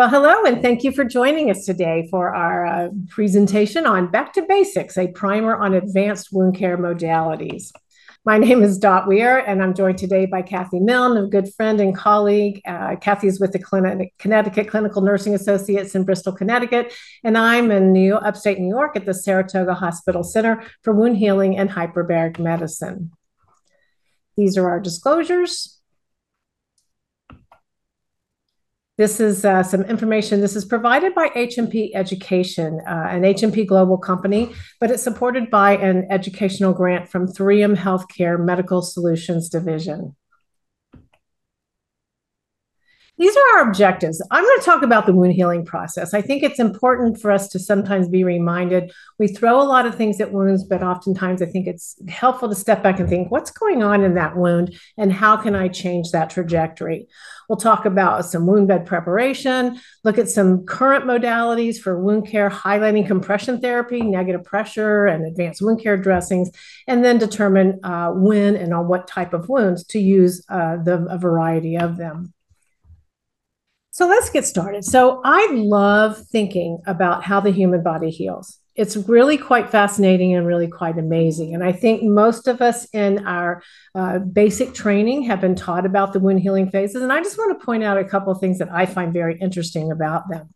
Well, hello, and thank you for joining us today for our uh, presentation on Back to Basics, a primer on advanced wound care modalities. My name is Dot Weir, and I'm joined today by Kathy Milne, a good friend and colleague. Uh, Kathy is with the Connecticut Clinical Nursing Associates in Bristol, Connecticut, and I'm in New upstate New York at the Saratoga Hospital Center for Wound Healing and Hyperbaric Medicine. These are our disclosures. This is uh, some information. This is provided by HMP Education, uh, an HMP global company, but it's supported by an educational grant from 3M Healthcare Medical Solutions Division. These are our objectives. I'm going to talk about the wound healing process. I think it's important for us to sometimes be reminded. We throw a lot of things at wounds, but oftentimes I think it's helpful to step back and think what's going on in that wound and how can I change that trajectory? We'll talk about some wound bed preparation, look at some current modalities for wound care, highlighting compression therapy, negative pressure, and advanced wound care dressings, and then determine uh, when and on what type of wounds to use uh, the, a variety of them. So let's get started. So I love thinking about how the human body heals. It's really quite fascinating and really quite amazing. And I think most of us in our uh, basic training have been taught about the wound healing phases. And I just want to point out a couple of things that I find very interesting about them.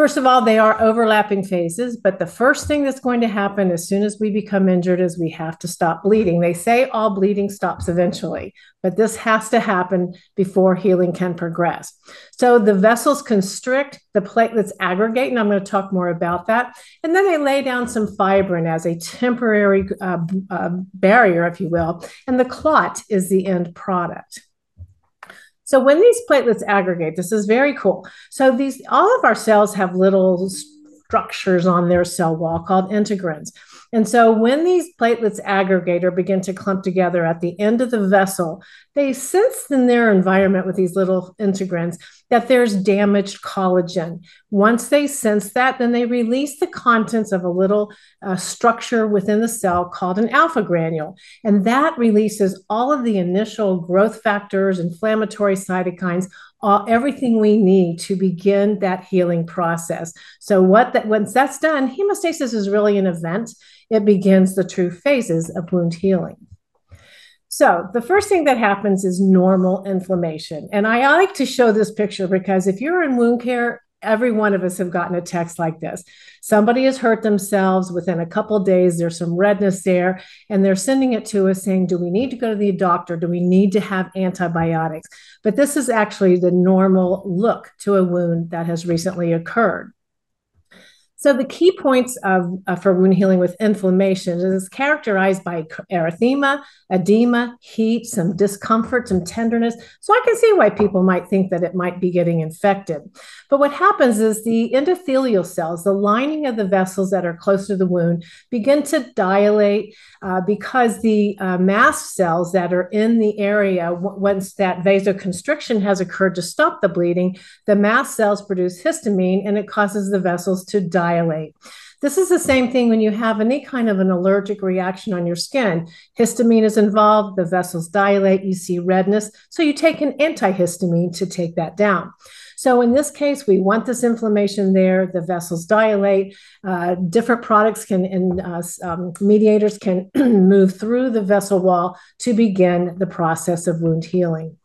First of all, they are overlapping phases, but the first thing that's going to happen as soon as we become injured is we have to stop bleeding. They say all bleeding stops eventually, but this has to happen before healing can progress. So the vessels constrict, the platelets aggregate, and I'm going to talk more about that. And then they lay down some fibrin as a temporary uh, uh, barrier, if you will, and the clot is the end product. So when these platelets aggregate, this is very cool. So these all of our cells have little structures on their cell wall called integrins. And so when these platelets aggregate or begin to clump together at the end of the vessel, they sense in their environment with these little integrins that there's damaged collagen. Once they sense that, then they release the contents of a little uh, structure within the cell called an alpha granule. And that releases all of the initial growth factors, inflammatory cytokines, all, everything we need to begin that healing process. So what that once that's done, hemostasis is really an event. It begins the true phases of wound healing. So the first thing that happens is normal inflammation. And I like to show this picture because if you're in wound care, every one of us have gotten a text like this. Somebody has hurt themselves within a couple days, there's some redness there, and they're sending it to us saying, Do we need to go to the doctor? Do we need to have antibiotics? But this is actually the normal look to a wound that has recently occurred. So the key points of, uh, for wound healing with inflammation is characterized by erythema, edema, heat, some discomfort, some tenderness. So I can see why people might think that it might be getting infected. But what happens is the endothelial cells, the lining of the vessels that are close to the wound, begin to dilate uh, because the uh, mast cells that are in the area, once that vasoconstriction has occurred to stop the bleeding, the mast cells produce histamine and it causes the vessels to dilate dilate. This is the same thing when you have any kind of an allergic reaction on your skin. Histamine is involved, the vessels dilate, you see redness. So you take an antihistamine to take that down. So in this case, we want this inflammation there. The vessels dilate. Uh, different products can and uh, um, mediators can move through the vessel wall to begin the process of wound healing.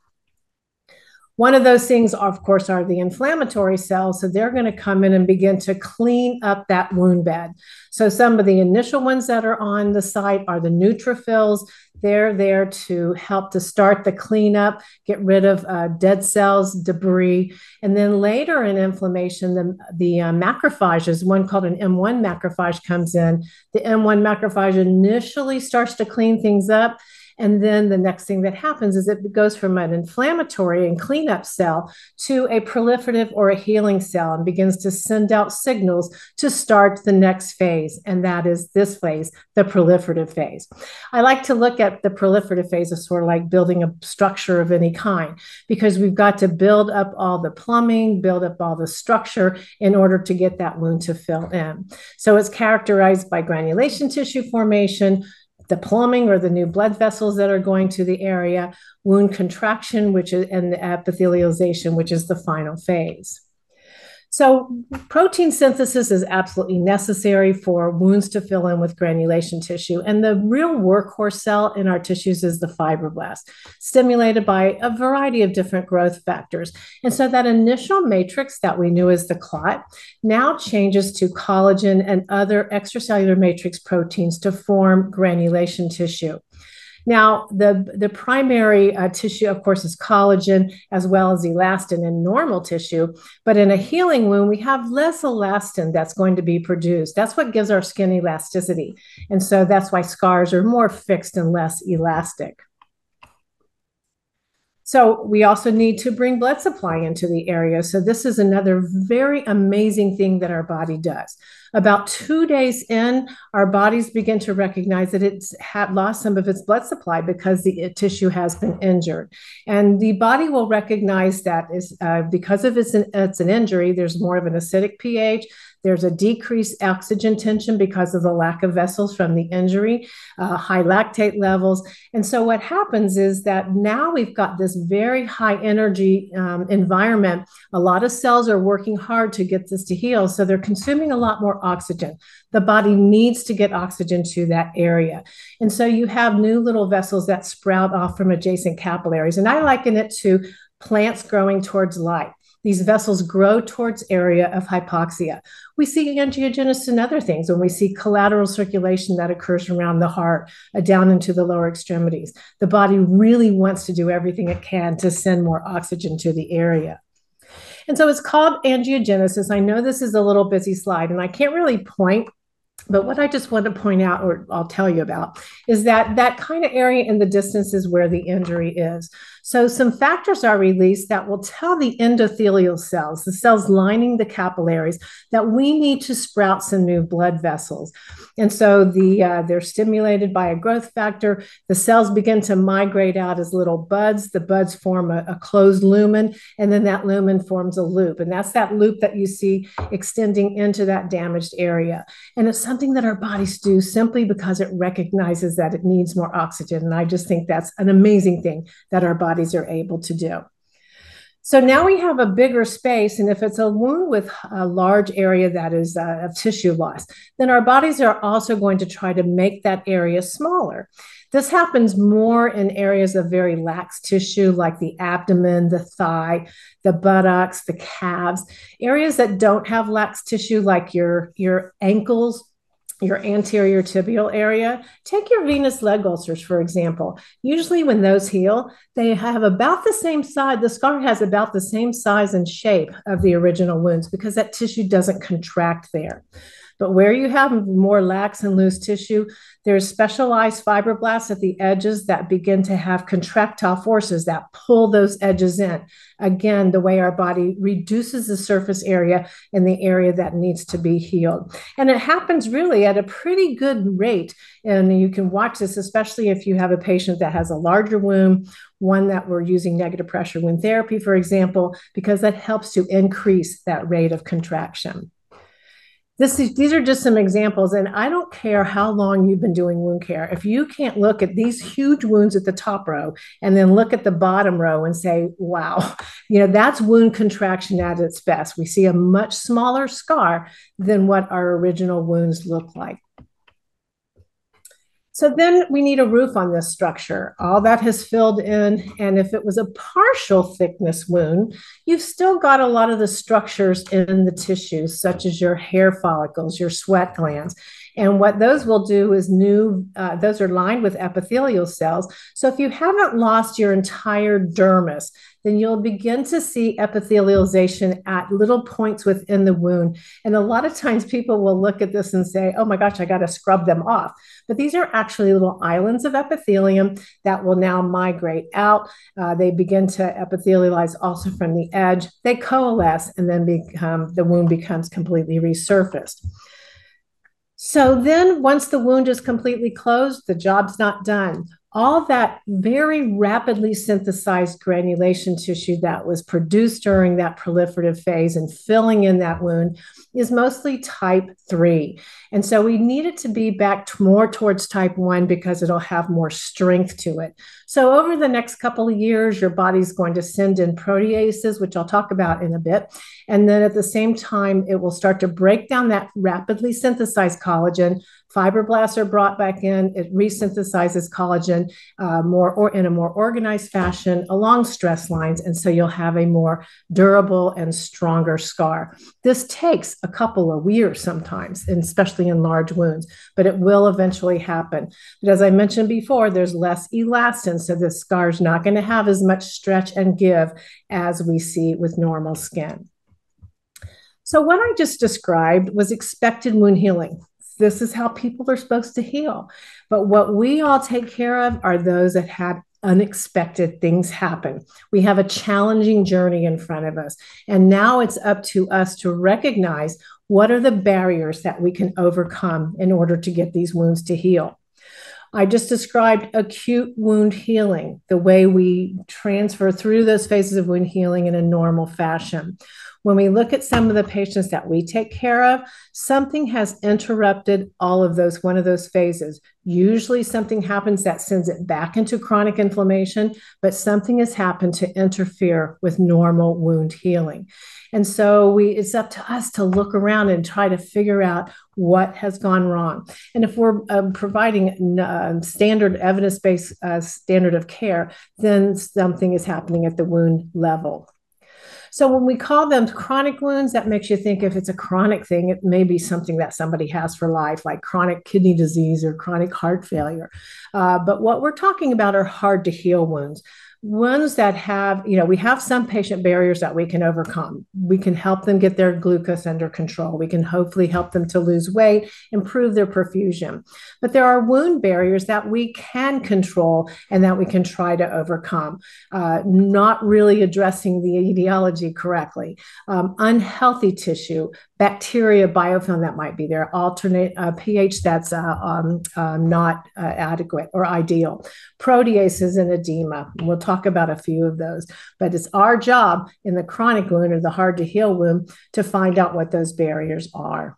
One of those things, of course, are the inflammatory cells. So they're going to come in and begin to clean up that wound bed. So some of the initial ones that are on the site are the neutrophils. They're there to help to start the cleanup, get rid of uh, dead cells, debris. And then later in inflammation, the, the uh, macrophages, one called an M1 macrophage comes in. The M1 macrophage initially starts to clean things up and then the next thing that happens is it goes from an inflammatory and cleanup cell to a proliferative or a healing cell and begins to send out signals to start the next phase. And that is this phase, the proliferative phase. I like to look at the proliferative phase as sort of like building a structure of any kind because we've got to build up all the plumbing, build up all the structure in order to get that wound to fill in. So it's characterized by granulation tissue formation, the plumbing or the new blood vessels that are going to the area, wound contraction, which is and the epithelialization, which is the final phase. So, protein synthesis is absolutely necessary for wounds to fill in with granulation tissue. And the real workhorse cell in our tissues is the fibroblast, stimulated by a variety of different growth factors. And so, that initial matrix that we knew as the clot now changes to collagen and other extracellular matrix proteins to form granulation tissue. Now, the, the primary uh, tissue, of course, is collagen as well as elastin in normal tissue. But in a healing wound, we have less elastin that's going to be produced. That's what gives our skin elasticity. And so that's why scars are more fixed and less elastic. So we also need to bring blood supply into the area. So this is another very amazing thing that our body does. About two days in, our bodies begin to recognize that it's had lost some of its blood supply because the tissue has been injured. And the body will recognize that is uh, because of its an, it's an injury, there's more of an acidic pH, there's a decreased oxygen tension because of the lack of vessels from the injury, uh, high lactate levels. And so, what happens is that now we've got this very high energy um, environment. A lot of cells are working hard to get this to heal. So, they're consuming a lot more oxygen. The body needs to get oxygen to that area. And so, you have new little vessels that sprout off from adjacent capillaries. And I liken it to plants growing towards light. These vessels grow towards area of hypoxia. We see angiogenesis and other things when we see collateral circulation that occurs around the heart, uh, down into the lower extremities. The body really wants to do everything it can to send more oxygen to the area. And so it's called angiogenesis. I know this is a little busy slide, and I can't really point but what I just want to point out, or I'll tell you about, is that that kind of area in the distance is where the injury is. So some factors are released that will tell the endothelial cells, the cells lining the capillaries, that we need to sprout some new blood vessels. And so the uh, they're stimulated by a growth factor. The cells begin to migrate out as little buds. The buds form a, a closed lumen, and then that lumen forms a loop. And that's that loop that you see extending into that damaged area. And it's something that our bodies do simply because it recognizes that it needs more oxygen. And I just think that's an amazing thing that our body bodies are able to do. So now we have a bigger space, and if it's a wound with a large area that is uh, of tissue loss, then our bodies are also going to try to make that area smaller. This happens more in areas of very lax tissue like the abdomen, the thigh, the buttocks, the calves, areas that don't have lax tissue like your, your ankles, your anterior tibial area. Take your venous leg ulcers, for example. Usually, when those heal, they have about the same size, the scar has about the same size and shape of the original wounds because that tissue doesn't contract there. But where you have more lax and loose tissue, there's specialized fibroblasts at the edges that begin to have contractile forces that pull those edges in. Again, the way our body reduces the surface area in the area that needs to be healed. And it happens really at a pretty good rate. And you can watch this, especially if you have a patient that has a larger wound, one that we're using negative pressure wound therapy, for example, because that helps to increase that rate of contraction. This is, these are just some examples, and I don't care how long you've been doing wound care. If you can't look at these huge wounds at the top row and then look at the bottom row and say, wow, you know, that's wound contraction at its best. We see a much smaller scar than what our original wounds look like. So then we need a roof on this structure. All that has filled in. And if it was a partial thickness wound, you've still got a lot of the structures in the tissues, such as your hair follicles, your sweat glands. And what those will do is new, uh, those are lined with epithelial cells. So if you haven't lost your entire dermis, then you'll begin to see epithelialization at little points within the wound. And a lot of times people will look at this and say, oh my gosh, I got to scrub them off. But these are actually little islands of epithelium that will now migrate out. Uh, they begin to epithelialize also from the edge. They coalesce and then become, the wound becomes completely resurfaced. So then, once the wound is completely closed, the job's not done all that very rapidly synthesized granulation tissue that was produced during that proliferative phase and filling in that wound is mostly type 3. And so we need it to be back more towards type 1 because it'll have more strength to it. So over the next couple of years, your body's going to send in proteases, which I'll talk about in a bit. And then at the same time, it will start to break down that rapidly synthesized collagen Fibroblasts are brought back in. It resynthesizes collagen uh, more or in a more organized fashion along stress lines, and so you'll have a more durable and stronger scar. This takes a couple of years sometimes, especially in large wounds, but it will eventually happen. But as I mentioned before, there's less elastin, so the scar is not going to have as much stretch and give as we see with normal skin. So, what I just described was expected wound healing this is how people are supposed to heal. But what we all take care of are those that had unexpected things happen. We have a challenging journey in front of us. And now it's up to us to recognize what are the barriers that we can overcome in order to get these wounds to heal. I just described acute wound healing, the way we transfer through those phases of wound healing in a normal fashion. When we look at some of the patients that we take care of, something has interrupted all of those, one of those phases. Usually something happens that sends it back into chronic inflammation, but something has happened to interfere with normal wound healing. And so we it's up to us to look around and try to figure out what has gone wrong. And if we're uh, providing uh, standard evidence-based uh, standard of care, then something is happening at the wound level. So when we call them chronic wounds, that makes you think if it's a chronic thing, it may be something that somebody has for life, like chronic kidney disease or chronic heart failure. Uh, but what we're talking about are hard to heal wounds ones that have, you know, we have some patient barriers that we can overcome. We can help them get their glucose under control. We can hopefully help them to lose weight, improve their perfusion. But there are wound barriers that we can control and that we can try to overcome. Uh, not really addressing the etiology correctly, um, unhealthy tissue, bacteria biofilm that might be there, alternate uh, pH that's uh, um, um, not uh, adequate or ideal, proteases and edema. We'll talk about a few of those, but it's our job in the chronic wound or the hard to heal wound to find out what those barriers are.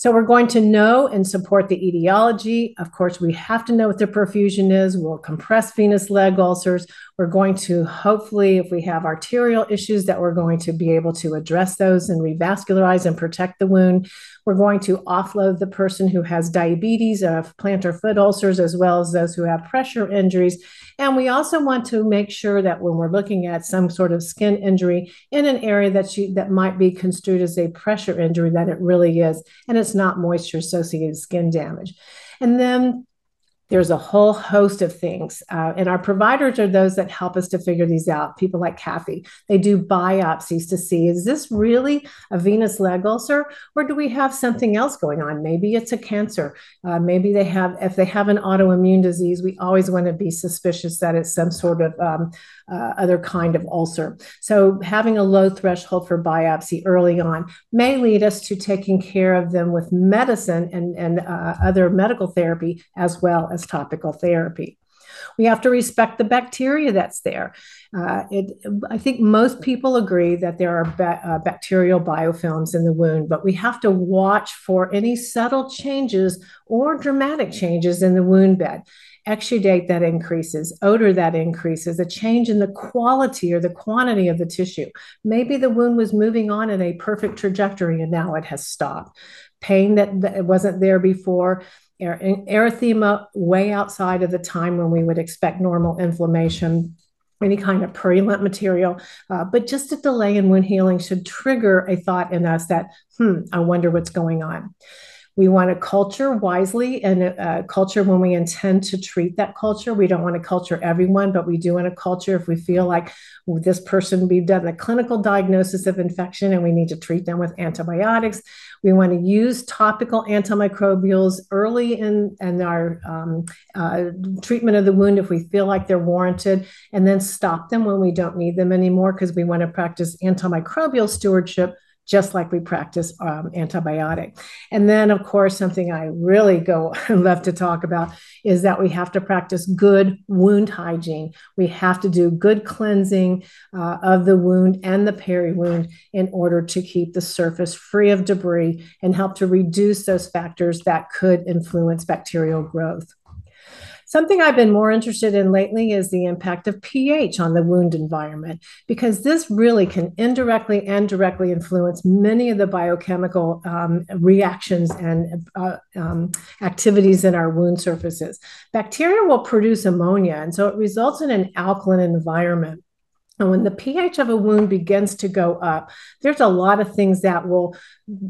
So we're going to know and support the etiology. Of course, we have to know what the perfusion is. We'll compress venous leg ulcers. We're going to hopefully, if we have arterial issues, that we're going to be able to address those and revascularize and protect the wound. We're going to offload the person who has diabetes, of plantar foot ulcers, as well as those who have pressure injuries. And we also want to make sure that when we're looking at some sort of skin injury in an area that you that might be construed as a pressure injury, that it really is, and it's not moisture associated skin damage. And then there's a whole host of things. Uh, and our providers are those that help us to figure these out. People like Kathy, they do biopsies to see is this really a venous leg ulcer or do we have something else going on? Maybe it's a cancer. Uh, maybe they have, if they have an autoimmune disease, we always want to be suspicious that it's some sort of um, uh, other kind of ulcer. So having a low threshold for biopsy early on may lead us to taking care of them with medicine and, and uh, other medical therapy as well as topical therapy. We have to respect the bacteria that's there. Uh, it, I think most people agree that there are ba- uh, bacterial biofilms in the wound, but we have to watch for any subtle changes or dramatic changes in the wound bed exudate that increases, odor that increases, a change in the quality or the quantity of the tissue. Maybe the wound was moving on in a perfect trajectory and now it has stopped. Pain that, that wasn't there before, erythema way outside of the time when we would expect normal inflammation any kind of purulent material, uh, but just a delay in wound healing should trigger a thought in us that, hmm, I wonder what's going on. We want to culture wisely and a culture when we intend to treat that culture. We don't want to culture everyone, but we do want to culture if we feel like well, this person, we've done the clinical diagnosis of infection and we need to treat them with antibiotics. We want to use topical antimicrobials early in, in our um, uh, treatment of the wound if we feel like they're warranted, and then stop them when we don't need them anymore because we want to practice antimicrobial stewardship just like we practice um, antibiotic. And then, of course, something I really go love to talk about is that we have to practice good wound hygiene. We have to do good cleansing uh, of the wound and the peri wound in order to keep the surface free of debris and help to reduce those factors that could influence bacterial growth. Something I've been more interested in lately is the impact of pH on the wound environment, because this really can indirectly and directly influence many of the biochemical um, reactions and uh, um, activities in our wound surfaces. Bacteria will produce ammonia, and so it results in an alkaline environment. And when the pH of a wound begins to go up, there's a lot of things that will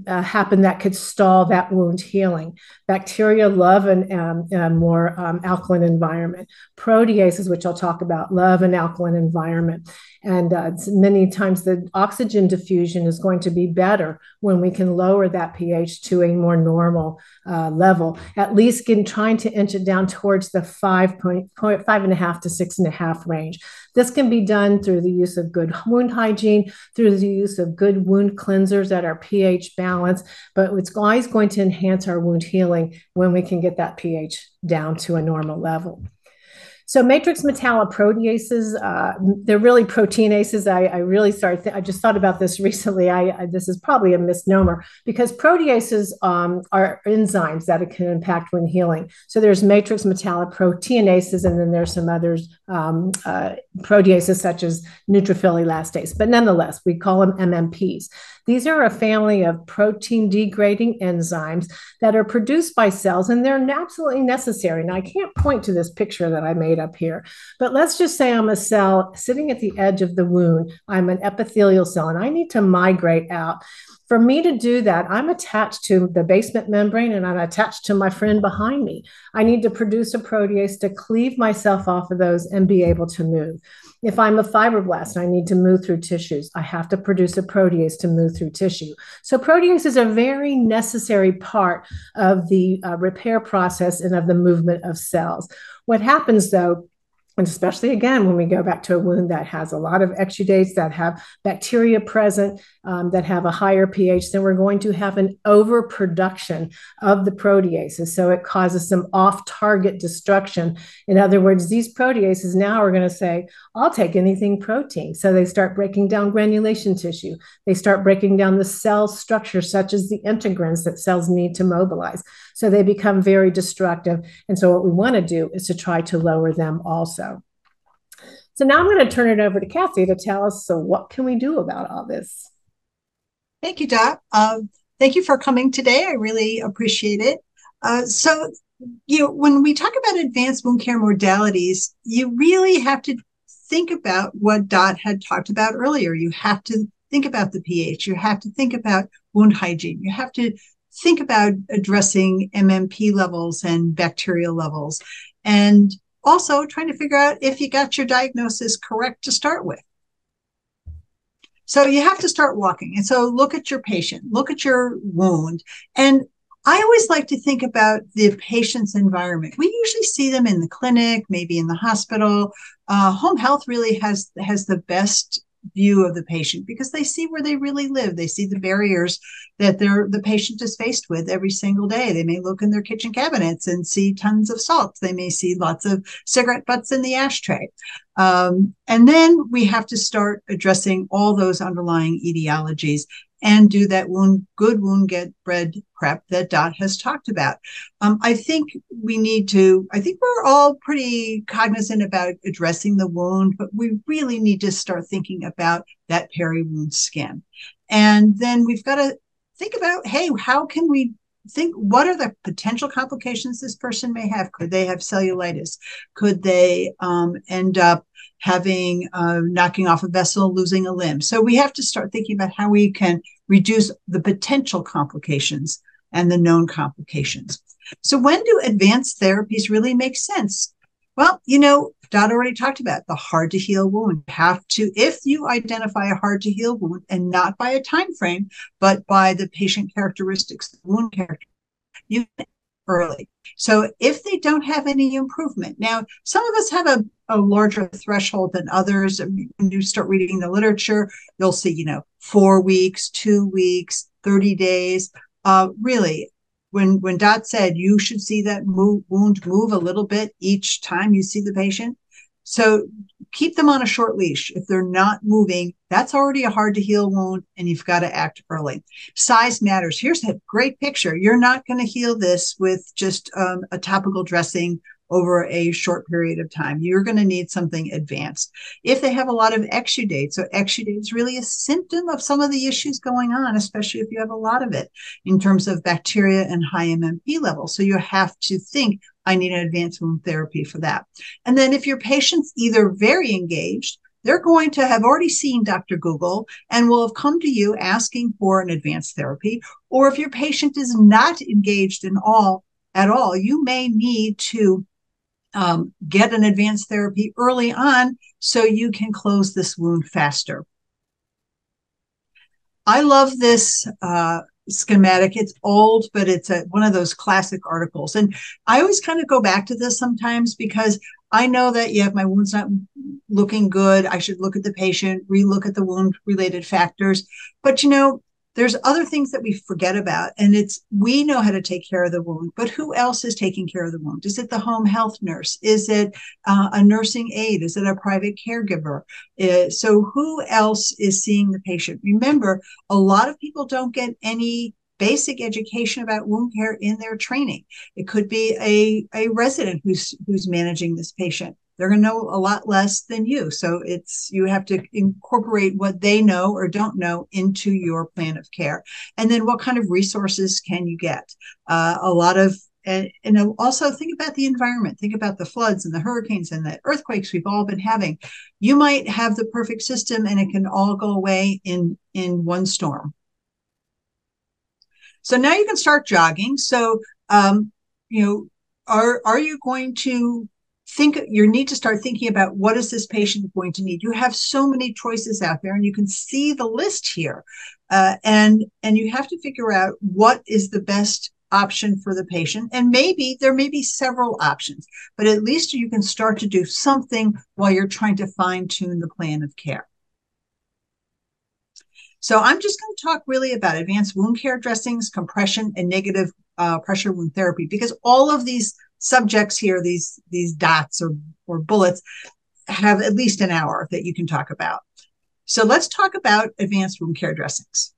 uh, happen that could stall that wound healing. Bacteria love an, um, a more um, alkaline environment. Proteases, which I'll talk about, love an alkaline environment. And uh, many times the oxygen diffusion is going to be better when we can lower that pH to a more normal uh, level, at least in trying to inch it down towards the five point, point five and a half to six and a half range. This can be done through the use of good wound hygiene, through the use of good wound cleansers that are pH balanced, but it's always going to enhance our wound healing when we can get that pH down to a normal level. So matrix metalloproteases, uh, they're really proteinases. I, I really started, th- I just thought about this recently. I, I, this is probably a misnomer because proteases um, are enzymes that can impact wound healing. So there's matrix metalloproteinases, and then there's some others, um, uh, proteases such as neutrophil elastase. But nonetheless, we call them MMPs. These are a family of protein degrading enzymes that are produced by cells, and they're absolutely necessary. Now, I can't point to this picture that I made up here, but let's just say I'm a cell sitting at the edge of the wound. I'm an epithelial cell, and I need to migrate out for me to do that, I'm attached to the basement membrane and I'm attached to my friend behind me. I need to produce a protease to cleave myself off of those and be able to move. If I'm a fibroblast and I need to move through tissues, I have to produce a protease to move through tissue. So protease is a very necessary part of the uh, repair process and of the movement of cells. What happens though and especially again, when we go back to a wound that has a lot of exudates, that have bacteria present, um, that have a higher pH, then we're going to have an overproduction of the proteases. So it causes some off target destruction. In other words, these proteases now are going to say, I'll take anything protein. So they start breaking down granulation tissue. They start breaking down the cell structure, such as the integrins that cells need to mobilize. So they become very destructive. And so what we want to do is to try to lower them also. So now I'm going to turn it over to Kathy to tell us, so what can we do about all this? Thank you, Dot. Um, thank you for coming today. I really appreciate it. Uh, so, you know, when we talk about advanced wound care modalities, you really have to think about what Dot had talked about earlier. You have to think about the pH. You have to think about wound hygiene. You have to think about addressing MMP levels and bacterial levels, and also trying to figure out if you got your diagnosis correct to start with. So you have to start walking. And so look at your patient, look at your wound. And I always like to think about the patient's environment. We usually see them in the clinic, maybe in the hospital. Uh, home health really has has the best view of the patient because they see where they really live. They see the barriers that they're, the patient is faced with every single day. They may look in their kitchen cabinets and see tons of salt. They may see lots of cigarette butts in the ashtray. Um, and then we have to start addressing all those underlying etiologies and do that wound, good wound get bread prep that Dot has talked about. Um, I think we need to, I think we're all pretty cognizant about addressing the wound, but we really need to start thinking about that peri wound skin. And then we've got to think about, hey, how can we think what are the potential complications this person may have could they have cellulitis could they um, end up having uh, knocking off a vessel, losing a limb. So we have to start thinking about how we can reduce the potential complications and the known complications. So when do advanced therapies really make sense? Well, you know, Dot already talked about the hard to heal wound. Have to, if you identify a hard to heal wound, and not by a time frame, but by the patient characteristics, the wound characteristics, you early. So if they don't have any improvement, now some of us have a, a larger threshold than others. When you start reading the literature, you'll see, you know, four weeks, two weeks, 30 days. Uh, really, when when Dot said you should see that move, wound move a little bit each time you see the patient, so keep them on a short leash. If they're not moving, that's already a hard to heal wound and you've got to act early. Size matters. Here's a great picture. You're not going to heal this with just um, a topical dressing over a short period of time. You're going to need something advanced. If they have a lot of exudate, so exudate is really a symptom of some of the issues going on, especially if you have a lot of it in terms of bacteria and high MMP levels. So you have to think, I need an advanced wound therapy for that. And then if your patient's either very engaged, they're going to have already seen Dr. Google and will have come to you asking for an advanced therapy. Or if your patient is not engaged in all at all, you may need to um, get an advanced therapy early on so you can close this wound faster. I love this uh, schematic. It's old, but it's a, one of those classic articles. And I always kind of go back to this sometimes because I know that, yeah, if my wound's not looking good, I should look at the patient, relook at the wound related factors. But, you know, there's other things that we forget about and it's we know how to take care of the wound but who else is taking care of the wound? Is it the home health nurse? Is it uh, a nursing aide? Is it a private caregiver? Uh, so who else is seeing the patient? Remember a lot of people don't get any basic education about wound care in their training. It could be a, a resident who's who's managing this patient they're going to know a lot less than you. So it's you have to incorporate what they know or don't know into your plan of care. And then what kind of resources can you get? Uh, a lot of and, and also think about the environment think about the floods and the hurricanes and the earthquakes we've all been having you might have the perfect system and it can all go away in in one storm so now you can start jogging so um you know are are you going to think you need to start thinking about what is this patient going to need? You have so many choices out there and you can see the list here uh, and and you have to figure out what is the best option for the patient. And maybe there may be several options but at least you can start to do something while you're trying to fine tune the plan of care. So I'm just going to talk really about advanced wound care dressings, compression, and negative uh, pressure wound therapy because all of these subjects here, these these dots or or bullets, have at least an hour that you can talk about. So let's talk about advanced wound care dressings.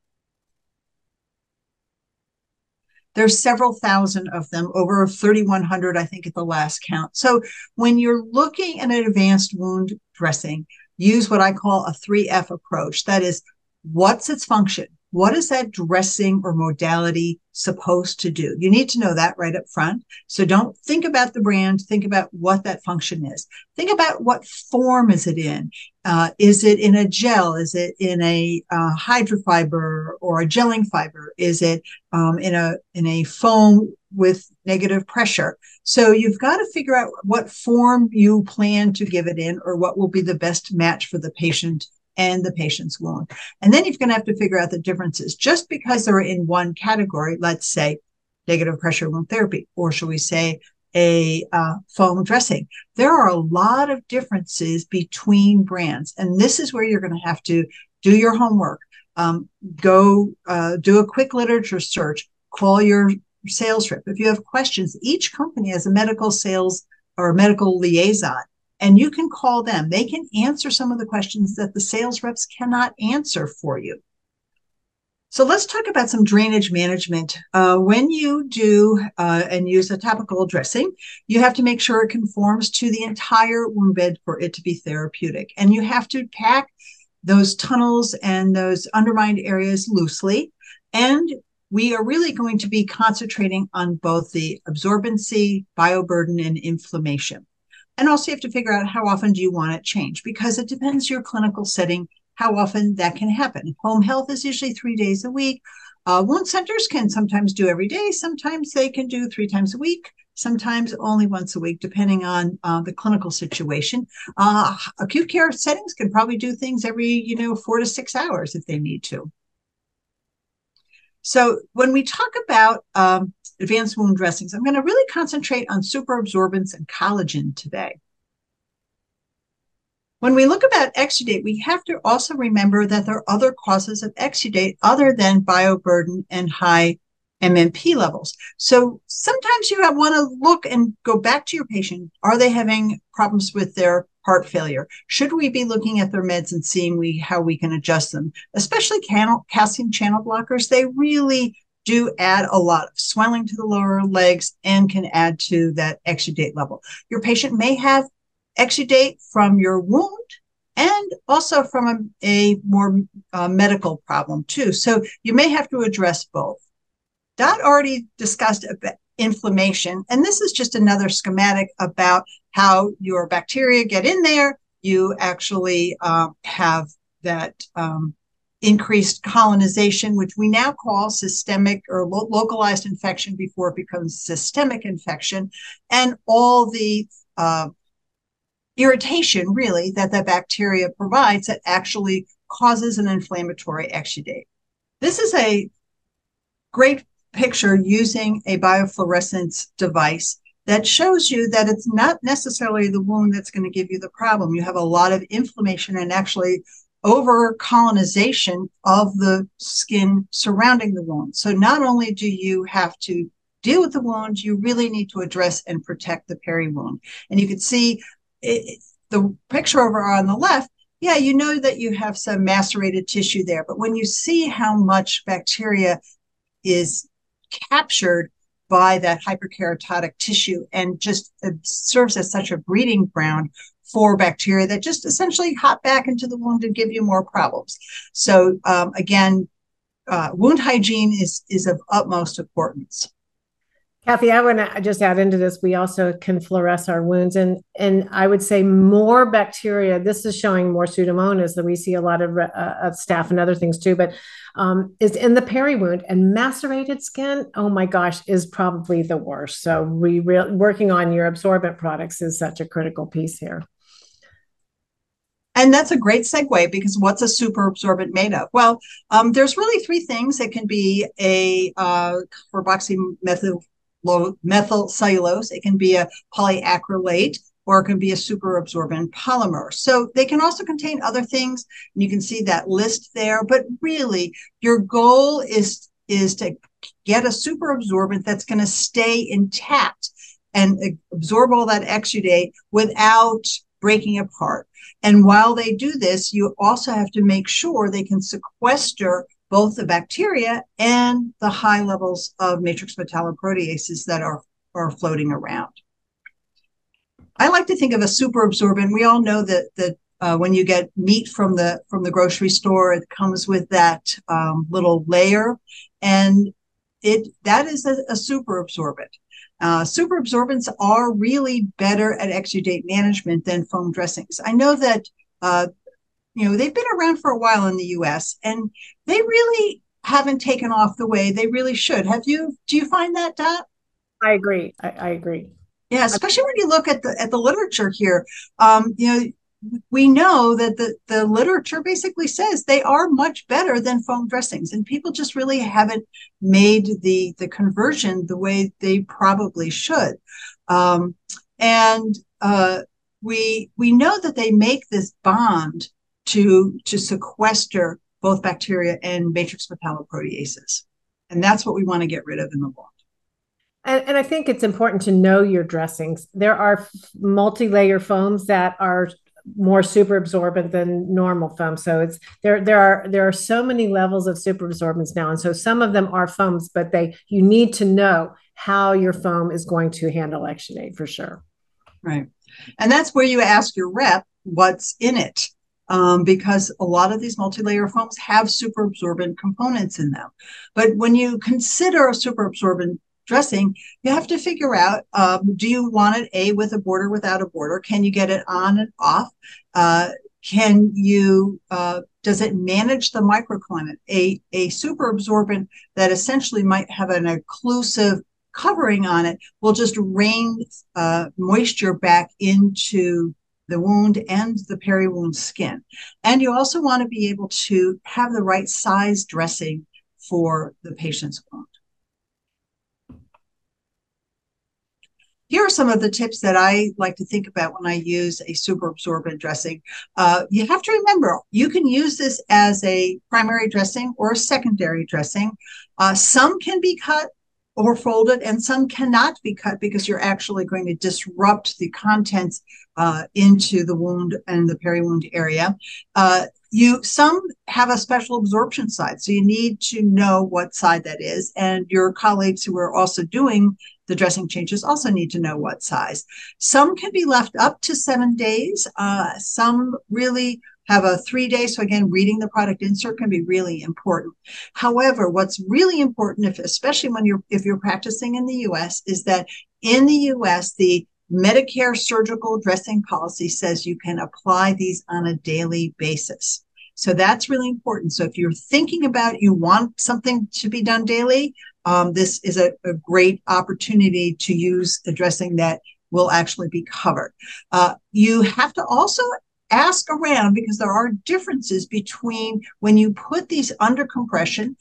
There's several thousand of them, over 3,100, I think, at the last count. So when you're looking at an advanced wound dressing, use what I call a 3F approach. That is, what's its function? What is that dressing or modality supposed to do? You need to know that right up front. So don't think about the brand. Think about what that function is. Think about what form is it in? Uh, is it in a gel? Is it in a uh, hydrofiber or a gelling fiber? Is it um, in a in a foam with negative pressure? So you've got to figure out what form you plan to give it in, or what will be the best match for the patient and the patient's wound. And then you're going to have to figure out the differences. Just because they're in one category, let's say negative pressure wound therapy, or shall we say a uh, foam dressing, there are a lot of differences between brands. And this is where you're going to have to do your homework. Um, go uh, do a quick literature search, call your sales rep. If you have questions, each company has a medical sales or medical liaison and you can call them. They can answer some of the questions that the sales reps cannot answer for you. So let's talk about some drainage management. Uh, when you do uh, and use a topical dressing, you have to make sure it conforms to the entire wound bed for it to be therapeutic. And you have to pack those tunnels and those undermined areas loosely. And we are really going to be concentrating on both the absorbency, bioburden, and inflammation. And also you have to figure out how often do you want it changed because it depends your clinical setting, how often that can happen. Home health is usually three days a week. Uh, wound centers can sometimes do every day. Sometimes they can do three times a week. Sometimes only once a week, depending on uh, the clinical situation. Uh, acute care settings can probably do things every, you know, four to six hours if they need to. So when we talk about um, advanced wound dressings, I'm going to really concentrate on superabsorbents and collagen today. When we look about exudate, we have to also remember that there are other causes of exudate other than bioburden and high MMP levels. So sometimes you want to look and go back to your patient. Are they having problems with their heart failure? Should we be looking at their meds and seeing we how we can adjust them? Especially calcium channel blockers, they really do add a lot of swelling to the lower legs and can add to that exudate level. Your patient may have exudate from your wound and also from a, a more uh, medical problem too. So you may have to address both. Dot already discussed inflammation, and this is just another schematic about how your bacteria get in there. You actually um, have that um, increased colonization, which we now call systemic or lo- localized infection before it becomes systemic infection, and all the uh, irritation really that the bacteria provides that actually causes an inflammatory exudate. This is a great picture using a biofluorescence device that shows you that it's not necessarily the wound that's going to give you the problem. You have a lot of inflammation and actually over colonization of the skin surrounding the wound. So not only do you have to deal with the wound, you really need to address and protect the peri wound. And you can see it, the picture over on the left, yeah, you know that you have some macerated tissue there. But when you see how much bacteria is captured by that hyperkeratotic tissue and just serves as such a breeding ground for bacteria that just essentially hop back into the wound and give you more problems. So um, again, uh, wound hygiene is is of utmost importance. Kathy, I want to just add into this. We also can fluoresce our wounds, and and I would say more bacteria. This is showing more pseudomonas that we see a lot of, uh, of staph and other things too. But um, is in the peri wound and macerated skin. Oh my gosh, is probably the worst. So we re- working on your absorbent products is such a critical piece here. And that's a great segue because what's a super absorbent made of? Well, um, there's really three things. It can be a uh, carboxymethyl methyl cellulose. It can be a polyacrylate or it can be a super absorbent polymer. So they can also contain other things. And you can see that list there. But really, your goal is, is to get a super absorbent that's going to stay intact and absorb all that exudate without breaking apart. And while they do this, you also have to make sure they can sequester both the bacteria and the high levels of matrix metalloproteases that are, are floating around. I like to think of a super absorbent. We all know that that uh, when you get meat from the from the grocery store, it comes with that um, little layer, and it that is a, a super absorbent. Uh, super absorbents are really better at exudate management than foam dressings. I know that uh, you know, they've been around for a while in the US and they really haven't taken off the way they really should. Have you, do you find that, Dot? I agree. I, I agree. Yeah, especially when you look at the at the literature here. Um, you know, we know that the, the literature basically says they are much better than foam dressings and people just really haven't made the the conversion the way they probably should um, and uh, we we know that they make this bond to, to sequester both bacteria and matrix metalloproteases. And that's what we want to get rid of in the wound. And, and I think it's important to know your dressings. There are multi-layer foams that are more super absorbent than normal foam. So it's there there are there are so many levels of super absorbance now. And so some of them are foams, but they you need to know how your foam is going to handle exudate for sure. Right. And that's where you ask your rep what's in it um, because a lot of these multi-layer foams have super absorbent components in them. But when you consider a super absorbent dressing, you have to figure out, um, do you want it A with a border, without a border? Can you get it on and off? Uh, can you, uh, does it manage the microclimate? A, a super absorbent that essentially might have an occlusive covering on it will just rain uh, moisture back into the wound and the peri-wound skin. And you also want to be able to have the right size dressing for the patient's wound. here are some of the tips that I like to think about when I use a super absorbent dressing. Uh, you have to remember, you can use this as a primary dressing or a secondary dressing. Uh, some can be cut or folded and some cannot be cut because you're actually going to disrupt the contents uh, into the wound and the peri-wound area. Uh, you some have a special absorption side so you need to know what side that is and your colleagues who are also doing the dressing changes also need to know what size. Some can be left up to seven days. Uh, some really have a three day. So again, reading the product insert can be really important. However, what's really important, if especially when you're if you're practicing in the U.S., is that in the U.S. the Medicare surgical dressing policy says you can apply these on a daily basis. So that's really important. So if you're thinking about you want something to be done daily, um, this is a, a, great opportunity to use a dressing that will actually be covered. Uh, you have to also ask around because there are differences between when you put these under compression,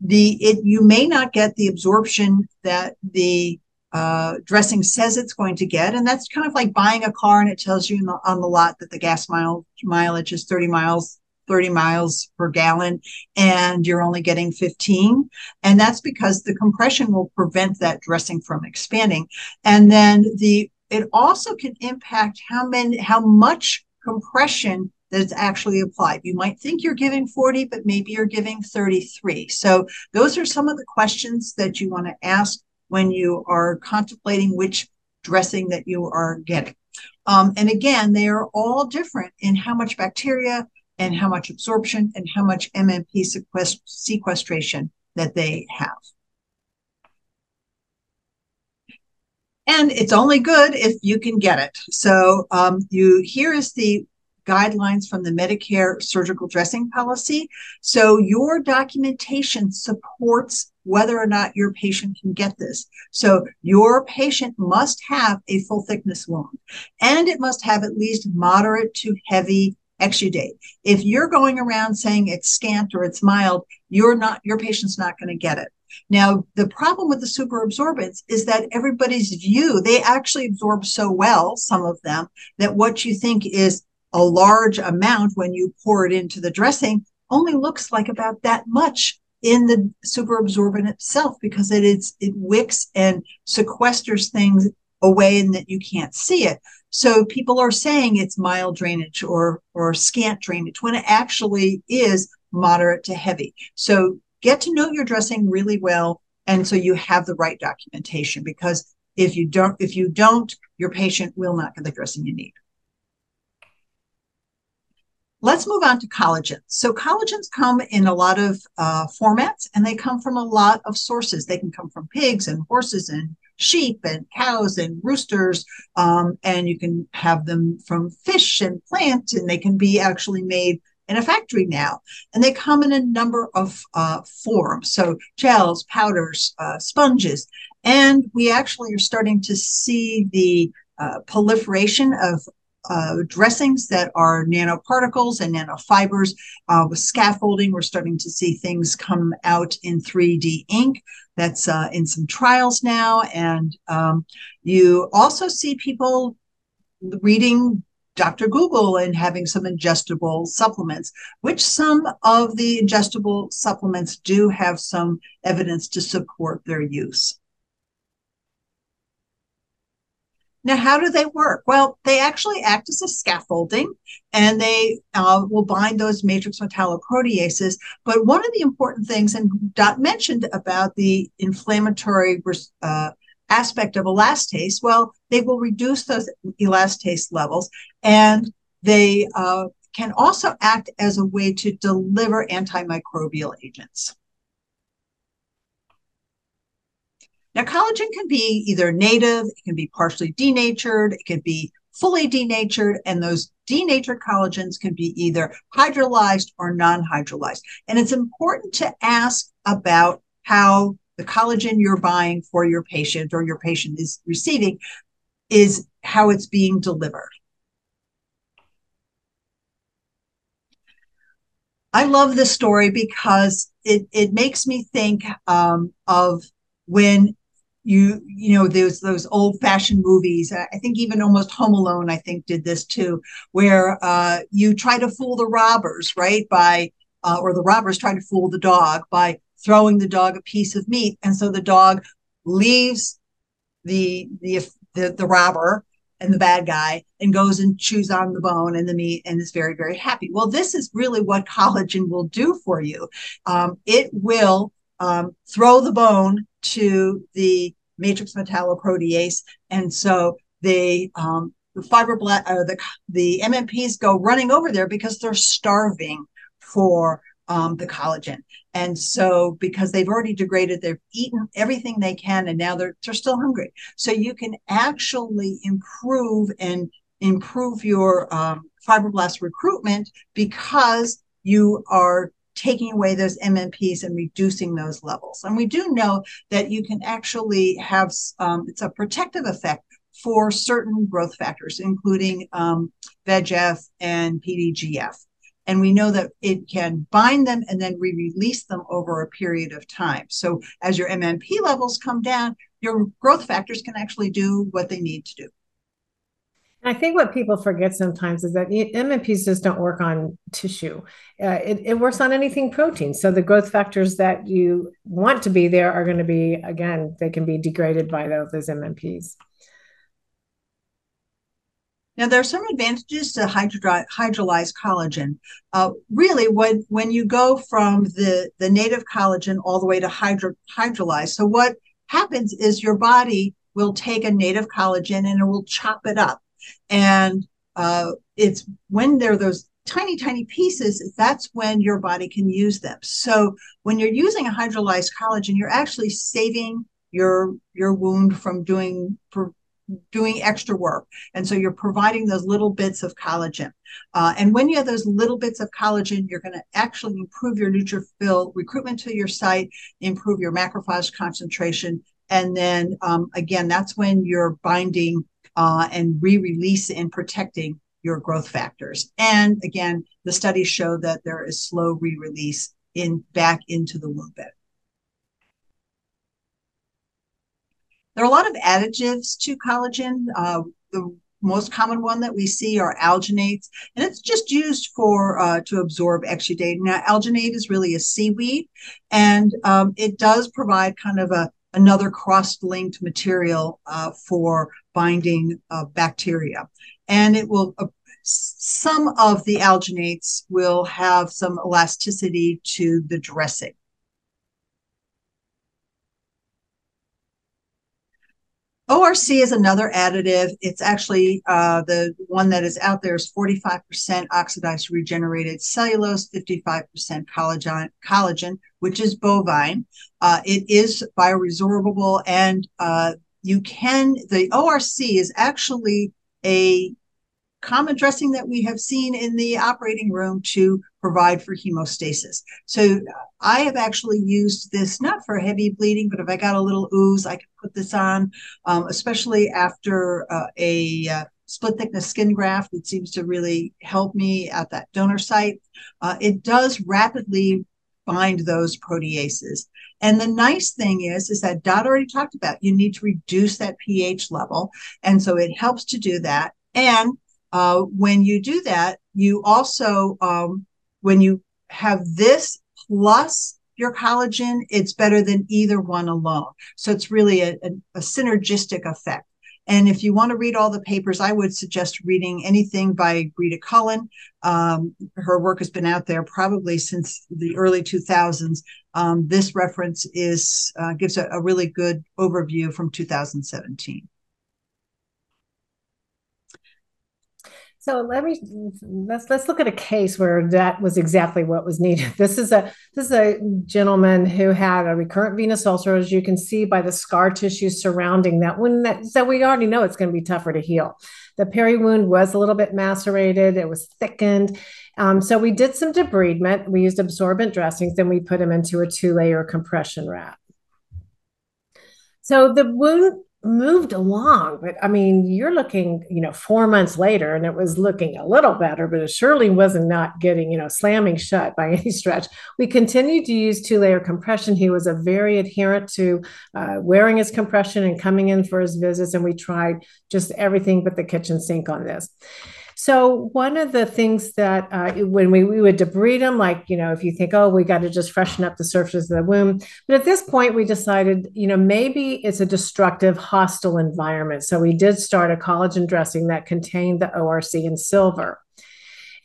the it you may not get the absorption that the uh, dressing says it's going to get, and that's kind of like buying a car and it tells you the, on the lot that the gas mile mileage is 30 miles 30 miles per gallon and you're only getting 15 and that's because the compression will prevent that dressing from expanding. And then the it also can impact how many how much compression that's actually applied. You might think you're giving 40, but maybe you're giving 33. So those are some of the questions that you want to ask when you are contemplating which dressing that you are getting. Um, and again, they are all different in how much bacteria, and how much absorption and how much MMP sequestration that they have. And it's only good if you can get it. So um, you here is the guidelines from the Medicare surgical dressing policy. So your documentation supports whether or not your patient can get this. So your patient must have a full thickness wound and it must have at least moderate to heavy exudate. If you're going around saying it's scant or it's mild, you're not, your patient's not going to get it. Now, the problem with the super absorbents is that everybody's view, they actually absorb so well, some of them, that what you think is a large amount when you pour it into the dressing only looks like about that much in the super absorbent itself because it is it wicks and sequesters things away and that you can't see it. So people are saying it's mild drainage or, or scant drainage when it actually is moderate to heavy. So get to know your dressing really well. And so you have the right documentation because if you don't, if you don't, your patient will not get the dressing you need. Let's move on to collagens. So collagens come in a lot of uh, formats and they come from a lot of sources. They can come from pigs and horses and sheep and cows and roosters. Um, and you can have them from fish and plant, and they can be actually made in a factory now. And they come in a number of uh, forms. So gels, powders, uh, sponges. And we actually are starting to see the uh, proliferation of uh, dressings that are nanoparticles and nanofibers. Uh, with scaffolding, we're starting to see things come out in 3D ink. That's uh, in some trials now. And um, you also see people reading Dr. Google and having some ingestible supplements, which some of the ingestible supplements do have some evidence to support their use. Now, how do they work? Well, they actually act as a scaffolding and they uh, will bind those matrix metalloproteases. But one of the important things, and Dot mentioned about the inflammatory uh, aspect of elastase, well, they will reduce those elastase levels and they uh, can also act as a way to deliver antimicrobial agents. Now, collagen can be either native, it can be partially denatured, it can be fully denatured, and those denatured collagens can be either hydrolyzed or non hydrolyzed. And it's important to ask about how the collagen you're buying for your patient or your patient is receiving is how it's being delivered. I love this story because it it makes me think um, of when you you know those those old fashioned movies i think even almost home alone i think did this too where uh, you try to fool the robbers right by uh, or the robbers try to fool the dog by throwing the dog a piece of meat. And so the dog leaves the the the, the robber and the bad guy and goes and chews on the bone and the meat and is very very happy. Well this is really what collagen will do for you. Um, it will um, throw the bone to the matrix metalloprotease, and so the um, the fibroblast or the the MMPs go running over there because they're starving for um, the collagen. And so, because they've already degraded, they've eaten everything they can, and now they're they're still hungry. So you can actually improve and improve your um, fibroblast recruitment because you are taking away those MMPs and reducing those levels. And we do know that you can actually have um, it's a protective effect for certain growth factors, including um, VEGF and PDGF. And we know that it can bind them and then re release them over a period of time. So as your MMP levels come down, your growth factors can actually do what they need to do. I think what people forget sometimes is that MMPs just don't work on tissue. Uh, it, it, works on anything protein. So the growth factors that you want to be there are going to be, again, they can be degraded by those, those MMPs. Now, there are some advantages to hydro- hydrolyzed collagen. Uh, really, when, when you go from the, the native collagen all the way to hydro- hydrolyzed, so what happens is your body will take a native collagen and it will chop it up and uh, it's when they're those tiny, tiny pieces, that's when your body can use them. So when you're using a hydrolyzed collagen, you're actually saving your your wound from doing for doing extra work. And so you're providing those little bits of collagen. Uh, and when you have those little bits of collagen, you're going to actually improve your neutrophil recruitment to your site, improve your macrophage concentration. And then um, again, that's when you're binding uh, and re-release and protecting your growth factors. And again, the studies show that there is slow re-release in back into the wound bed. There are a lot of additives to collagen. Uh, the most common one that we see are alginates, and it's just used for uh, to absorb exudate. Now, alginate is really a seaweed, and um, it does provide kind of a another cross-linked material uh, for binding uh, bacteria. And it will, uh, some of the alginates will have some elasticity to the dressing. ORC is another additive. It's actually uh, the one that is out there is 45% oxidized regenerated cellulose, 55% collagen, collagen, which is bovine. Uh, it is bioresorbable and uh, you can, the ORC is actually a common dressing that we have seen in the operating room to provide for hemostasis. So I have actually used this not for heavy bleeding, but if I got a little ooze, I can put this on, um, especially after uh, a uh, split thickness skin graft. It seems to really help me at that donor site. Uh, it does rapidly bind those proteases. And the nice thing is, is that Dot already talked about, you need to reduce that pH level. And so it helps to do that. And uh, when you do that, you also, um, when you have this plus your collagen, it's better than either one alone. So it's really a, a, a synergistic effect. And if you want to read all the papers, I would suggest reading anything by Breda Cullen. Um, her work has been out there probably since the early 2000s. Um, this reference is uh, gives a, a really good overview from 2017. So let me let's let's look at a case where that was exactly what was needed. This is a this is a gentleman who had a recurrent venous ulcer, as you can see by the scar tissue surrounding that one. That so we already know it's going to be tougher to heal. The peri wound was a little bit macerated. It was thickened. Um, so we did some debridement. We used absorbent dressings, then we put him into a two layer compression wrap. So the wound moved along but i mean you're looking you know four months later and it was looking a little better but it surely wasn't not getting you know slamming shut by any stretch. We continued to use two layer compression. He was a very adherent to uh, wearing his compression and coming in for his visits and we tried just everything but the kitchen sink on this so one of the things that uh, when we, we would debride them, like, you know, if you think, oh, we got to just freshen up the surface of the womb. But at this point, we decided, you know, maybe it's a destructive, hostile environment. So we did start a collagen dressing that contained the ORC in silver.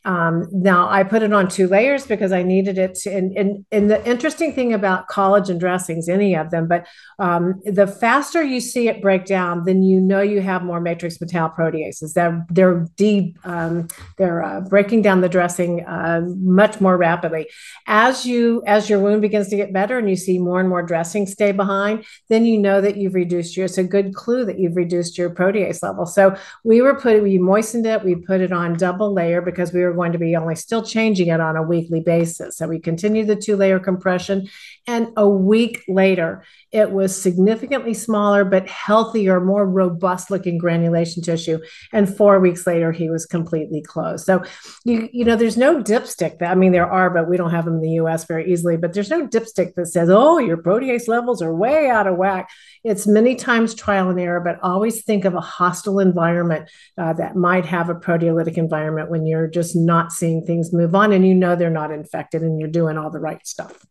Um, now I put it on two layers because I needed it. To, and, and, and the interesting thing about collagen dressings, any of them, but um, the faster you see it break down, then you know you have more matrix metalloproteases. They're they're de, um, they're uh, breaking down the dressing uh, much more rapidly. As you as your wound begins to get better and you see more and more dressing stay behind, then you know that you've reduced your. It's a good clue that you've reduced your protease level. So we were putting we moistened it. We put it on double layer because we were going to be only still changing it on a weekly basis. So we continued the two layer compression. And a week later, it was significantly smaller, but healthier, more robust looking granulation tissue. And four weeks later, he was completely closed. So, you, you know, there's no dipstick that, I mean, there are, but we don't have them in the US very easily, but there's no dipstick that says, oh, your protease levels are way out of whack. It's many times trial and error, but always think of a hostile environment uh, that might have a proteolytic environment when you're just not seeing things move on and you know they're not infected and you're doing all the right stuff.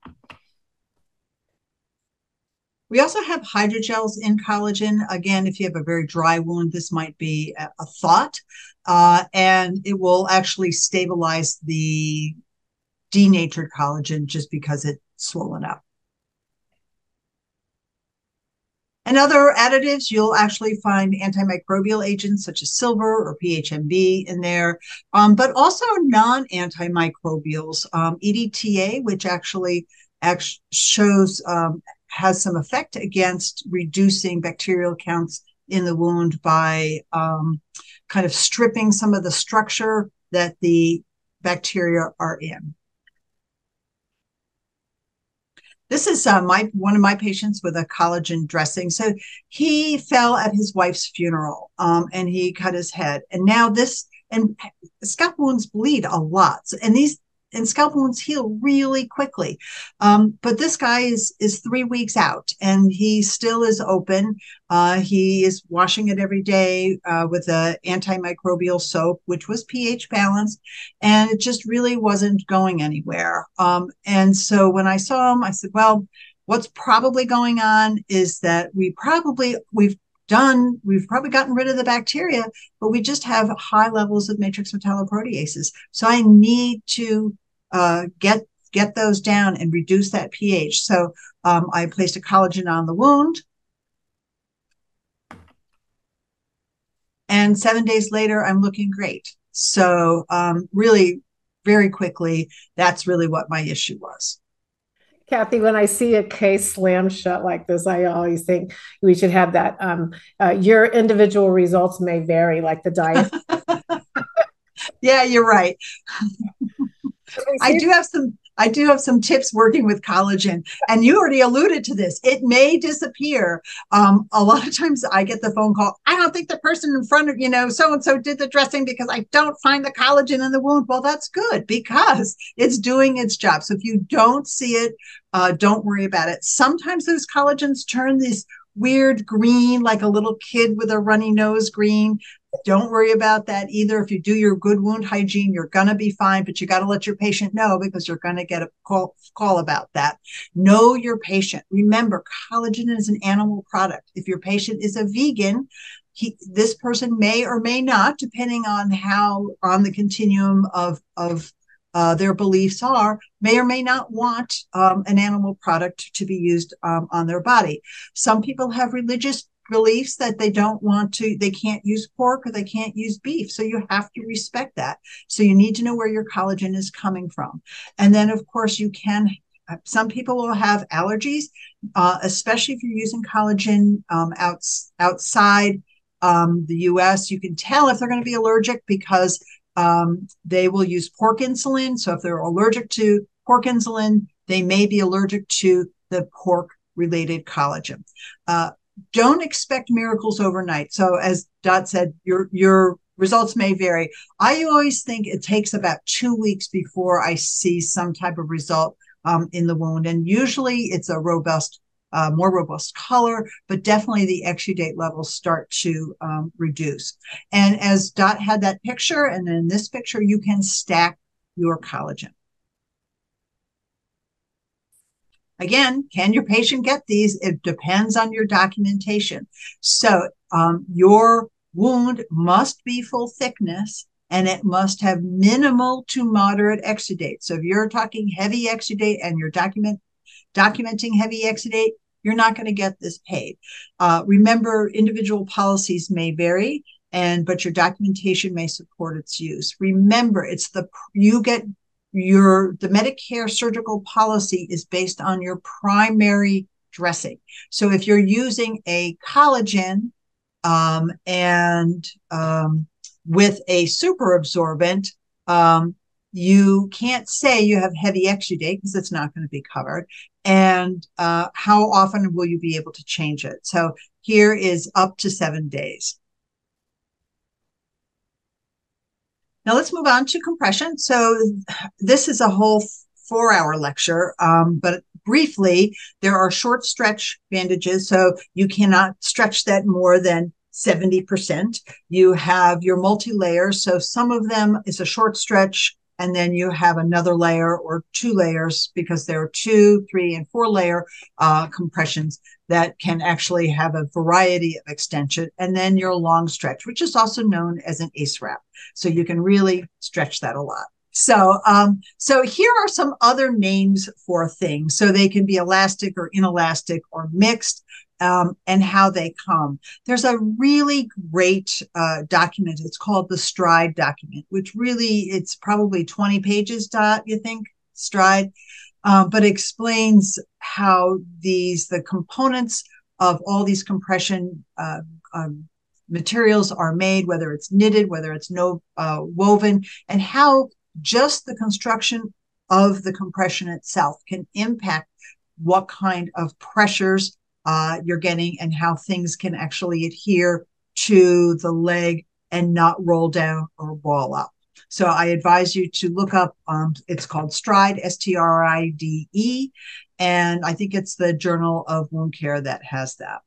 We also have hydrogels in collagen. Again, if you have a very dry wound, this might be a, thought, uh, and it will actually stabilize the denatured collagen just because it's swollen up. And other additives, you'll actually find antimicrobial agents such as silver or PHMB in there, um, but also non antimicrobials, um, EDTA, which actually, actually shows um, has some effect against reducing bacterial counts in the wound by um, kind of stripping some of the structure that the bacteria are in. This is uh, my one of my patients with a collagen dressing. So he fell at his wife's funeral, um, and he cut his head. And now this and scalp wounds bleed a lot. And these and scalp wounds heal really quickly. Um, but this guy is is three weeks out, and he still is open. Uh, he is washing it every day uh, with a antimicrobial soap, which was pH balanced, and it just really wasn't going anywhere. Um, and so when I saw him, I said, "Well, what's probably going on is that we probably we've done, we've probably gotten rid of the bacteria, but we just have high levels of matrix metalloproteases. So I need to uh, get get those down and reduce that pH. So um, I placed a collagen on the wound. And seven days later, I'm looking great. So um, really, very quickly, that's really what my issue was. Kathy, when I see a case slam shut like this, I always think we should have that. Um, uh, your individual results may vary, like the diet. yeah, you're right. I do have some I do have some tips working with collagen, and you already alluded to this. It may disappear. Um, a lot of times I get the phone call, I don't think the person in front of, you know, so and so did the dressing because I don't find the collagen in the wound. Well, that's good because it's doing its job. So if you don't see it, uh, don't worry about it. Sometimes those collagens turn these weird green, like a little kid with a runny nose green. Don't worry about that either. If you do your good wound hygiene, you're going to be fine, but you got to let your patient know because you're going to get a call, call about that. Know your patient. Remember, collagen is an animal product. If your patient is a vegan, he, this person may or may not, depending on how on the continuum of, of uh, their beliefs are, may or may not want um, an animal product to be used um, on their body. Some people have religious beliefs that they don't want to, they can't use pork or they can't use beef. So you have to respect that. So you need to know where your collagen is coming from. And then, of course, you can. Some people will have allergies, uh, especially if you're using collagen um, out, outside um, the US. You can tell if they're going to be allergic because um, they will use pork insulin. So if they're allergic to pork insulin, they may be allergic to the pork related collagen. Uh, don't expect miracles overnight. So as Dot said, your your results may vary. I always think it takes about two weeks before I see some type of result um, in the wound, and usually it's a robust, uh, more robust color, but definitely the exudate levels start to um, reduce. And as Dot had that picture, and then in this picture, you can stack your collagen. Again, can your patient get these? It depends on your documentation. So um, your wound must be full thickness and it must have minimal to moderate exudate. So if you're talking heavy exudate and you're document documenting heavy exudate, you're not going to get this paid. Uh, remember, individual policies may vary, and but your documentation may support its use. Remember, it's the you get your the Medicare surgical policy is based on your primary dressing. So if you're using a collagen um, and um, with a super absorbent, um, you can't say you have heavy exudate because it's not going to be covered. And uh, how often will you be able to change it? So here is up to seven days. Now let's move on to compression. So this is a whole four hour lecture, um, but briefly, there are short stretch bandages. So you cannot stretch that more than 70%. You have your multi layers. So some of them is a short stretch, and then you have another layer or two layers because there are two, three, and four layer uh, compressions that can actually have a variety of extension. And then your long stretch, which is also known as an ACE wrap. So you can really stretch that a lot. So, um, so here are some other names for things. So they can be elastic or inelastic or mixed um, and how they come. There's a really great uh, document. It's called the Stride document, which really it's probably 20 pages. Dot you think Stride, um, but explains how these the components of all these compression uh, um, materials are made, whether it's knitted, whether it's no uh, woven, and how just the construction of the compression itself can impact what kind of pressures uh, you're getting and how things can actually adhere to the leg and not roll down or ball up. So I advise you to look up, um, it's called STRIDE, S T R I D E. And I think it's the Journal of Wound Care that has that.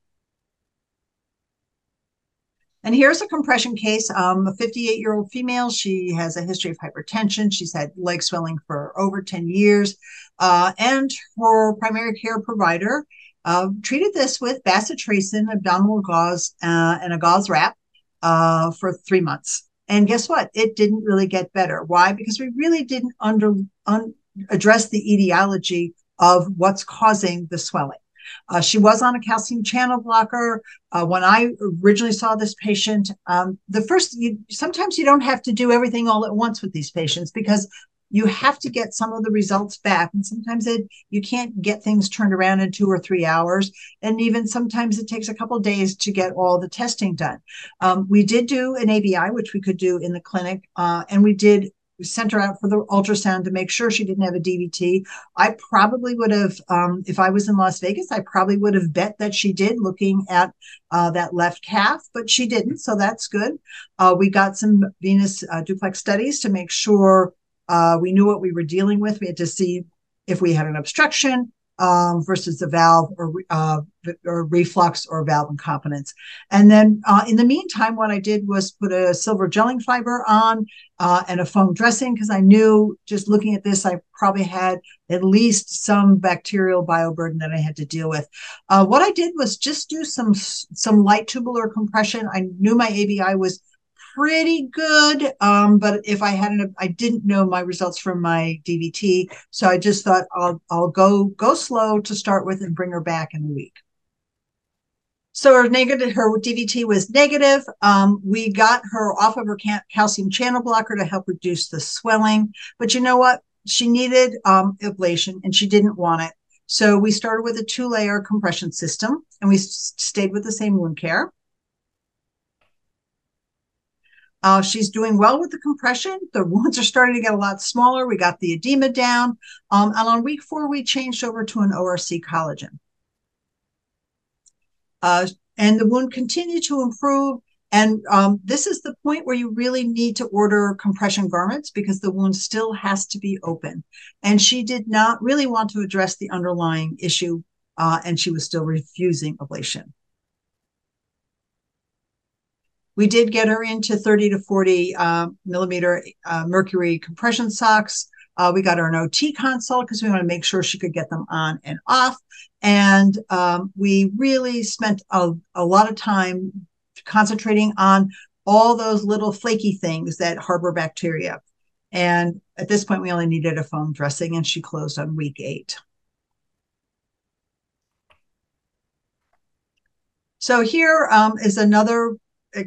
And here's a compression case. Um, a 58 year old female. She has a history of hypertension. She's had leg swelling for over 10 years. Uh, and her primary care provider uh, treated this with bacitracin, abdominal gauze, uh, and a gauze wrap uh, for three months. And guess what? It didn't really get better. Why? Because we really didn't under un, address the etiology of what's causing the swelling. Uh, she was on a calcium channel blocker. Uh, when I originally saw this patient, um, the first, you, sometimes you don't have to do everything all at once with these patients because you have to get some of the results back. And sometimes it, you can't get things turned around in two or three hours. And even sometimes it takes a couple days to get all the testing done. Um, we did do an ABI, which we could do in the clinic. Uh, and we did sent her out for the ultrasound to make sure she didn't have a DVT. I probably would have, um, if I was in Las Vegas, I probably would have bet that she did looking at uh, that left calf, but she didn't. So that's good. Uh, we got some venous uh, duplex studies to make sure uh, we knew what we were dealing with. We had to see if we had an obstruction um, versus the valve or, uh, or reflux or valve incompetence. And then uh, in the meantime, what I did was put a silver gelling fiber on uh, and a foam dressing because I knew just looking at this, I probably had at least some bacterial bioburden that I had to deal with. Uh, what I did was just do some some light tubular compression. I knew my ABI was pretty good. Um, but if I hadn't, I didn't know my results from my DVT, so I just thought I'll I'll go go slow to start with and bring her back in a week. So her negative, her DVT was negative. Um, we got her off of her calcium channel blocker to help reduce the swelling. But you know what? She needed um, ablation and she didn't want it. So we started with a two layer compression system and we stayed with the same wound care. Uh, she's doing well with the compression. The wounds are starting to get a lot smaller. We got the edema down. Um, and on week four, we changed over to an ORC collagen. Uh, and the wound continued to improve. And um, this is the point where you really need to order compression garments because the wound still has to be open. And she did not really want to address the underlying issue, uh, and she was still refusing ablation. We did get her into 30 to 40 uh, millimeter uh, mercury compression socks. Uh, we got her an OT consult because we want to make sure she could get them on and off. And um, we really spent a, a lot of time concentrating on all those little flaky things that harbor bacteria. And at this point, we only needed a foam dressing, and she closed on week eight. So here um, is another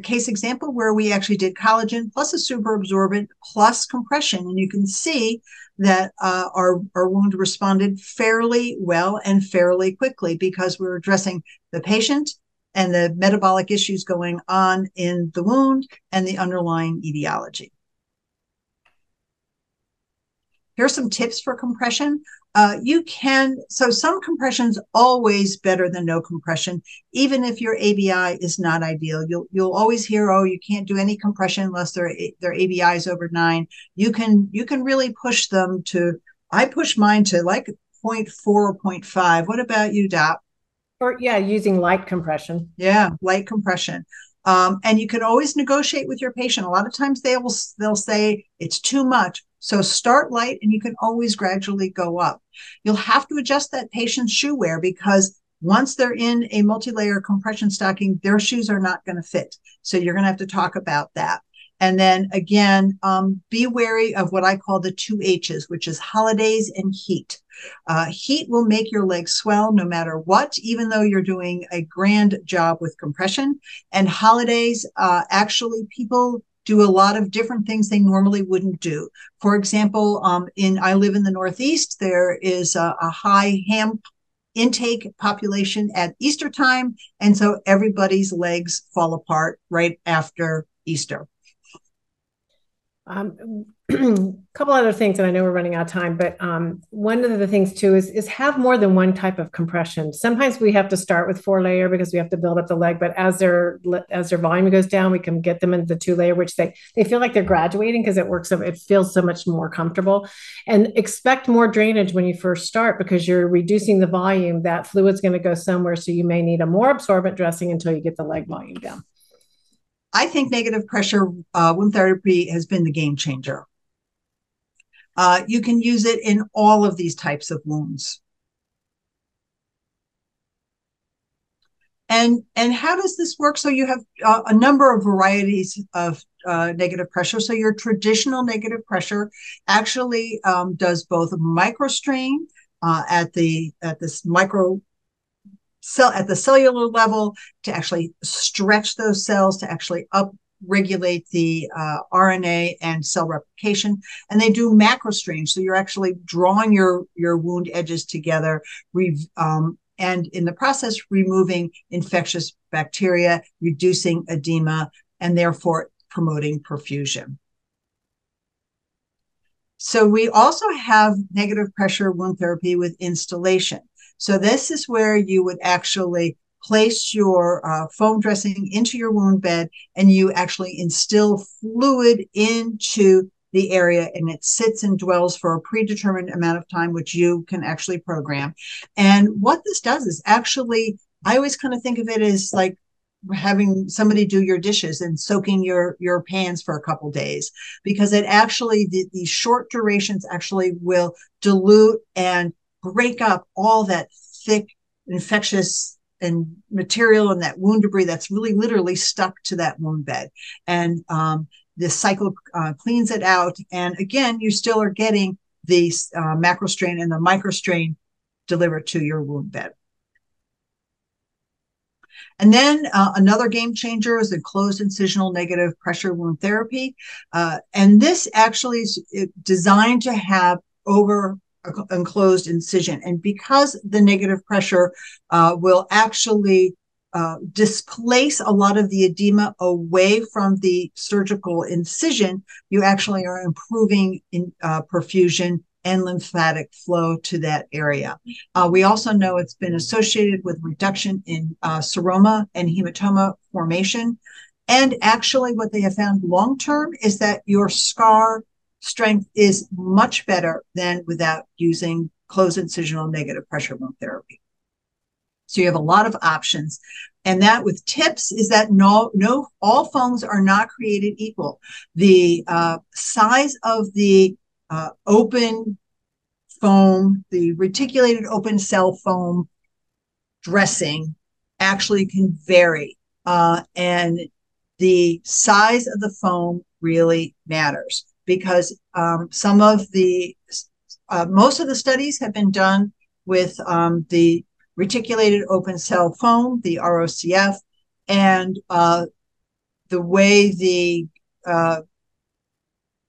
case example where we actually did collagen plus a super absorbent plus compression. And you can see that uh, our, our wound responded fairly well and fairly quickly because we were addressing the patient and the metabolic issues going on in the wound and the underlying etiology. Here's some tips for compression. Uh, you can, so some compression's always better than no compression, even if your ABI is not ideal. You'll you'll always hear, oh, you can't do any compression unless their their ABI is over nine. You can you can really push them to. I push mine to like 0.4 or 0.5. What about you, Dot? Or yeah, using light compression. Yeah, light compression. Um, and you can always negotiate with your patient. A lot of times they will they'll say it's too much. So start light and you can always gradually go up. You'll have to adjust that patient's shoe wear because once they're in a multi-layer compression stocking, their shoes are not going to fit. So you're going to have to talk about that. And then again, um, be wary of what I call the two H's, which is holidays and heat. Uh, heat will make your legs swell no matter what, even though you're doing a grand job with compression. And holidays, uh, actually, people do a lot of different things they normally wouldn't do. For example, um, in I live in the Northeast, there is a, a high ham intake population at Easter time, and so everybody's legs fall apart right after Easter. Um, a couple other things, and I know we're running out of time, but um, one of the things too is is have more than one type of compression. Sometimes we have to start with four layer because we have to build up the leg, but as their as their volume goes down, we can get them into the two layer, which they they feel like they're graduating because it works so it feels so much more comfortable. And expect more drainage when you first start because you're reducing the volume. That fluid's going to go somewhere, so you may need a more absorbent dressing until you get the leg volume down. I think negative pressure uh, wound therapy has been the game changer. Uh, you can use it in all of these types of wounds. And, and how does this work? So you have uh, a number of varieties of uh, negative pressure. So your traditional negative pressure actually um, does both microstrain uh, at the at this micro cell at the cellular level to actually stretch those cells to actually up regulate the uh, RNA and cell replication. And they do macro strains. So you're actually drawing your, your wound edges together, um, and in the process, removing infectious bacteria, reducing edema, and therefore promoting perfusion. So we also have negative pressure wound therapy with instillation. So this is where you would actually place your uh, foam dressing into your wound bed and you actually instill fluid into the area and it sits and dwells for a predetermined amount of time, which you can actually program. And what this does is actually, I always kind of think of it as like having somebody do your dishes and soaking your your pans for a couple days because it actually the, these short durations actually will dilute and break up all that thick infectious and material and that wound debris that's really literally stuck to that wound bed. And um, this cycle uh, cleans it out. And again, you still are getting the uh, macro strain and the micro strain delivered to your wound bed. And then uh, another game changer is the closed incisional negative pressure wound therapy. Uh, and this actually is designed to have over enclosed incision. And because the negative pressure uh, will actually uh, displace a lot of the edema away from the surgical incision, you actually are improving in, uh, perfusion and lymphatic flow to that area. Uh, we also know it's been associated with reduction in uh, seroma and hematoma formation. And actually, what they have found long term is that your scar strength is much better than without using closed incisional negative pressure wound therapy. So you have a lot of options. And that with tips is that no, no, all foams are not created equal. The uh, size of the uh, open foam, the reticulated open cell foam dressing actually can vary. Uh, and the size of the foam really matters because um, some of the uh, most of the studies have been done with um, the reticulated open cell foam, the ROCF, and uh, the way the uh,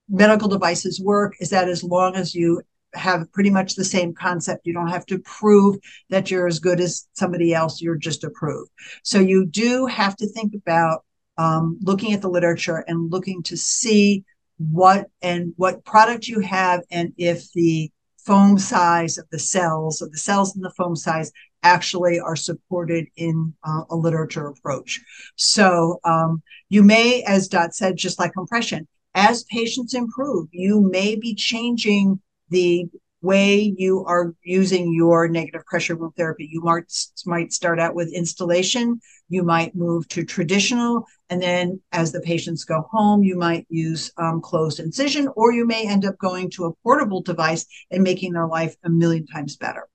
medical devices work is that as long as you have pretty much the same concept, you don't have to prove that you're as good as somebody else, you're just approved. So you do have to think about um, looking at the literature and looking to see what and what product you have and if the foam size of the cells of the cells in the foam size actually are supported in uh, a literature approach. So um, you may as dot said just like compression as patients improve you may be changing the way you are using your negative pressure wound therapy. You might, might start out with instillation, you might move to traditional, and then as the patients go home, you might use um, closed incision, or you may end up going to a portable device and making their life a million times better.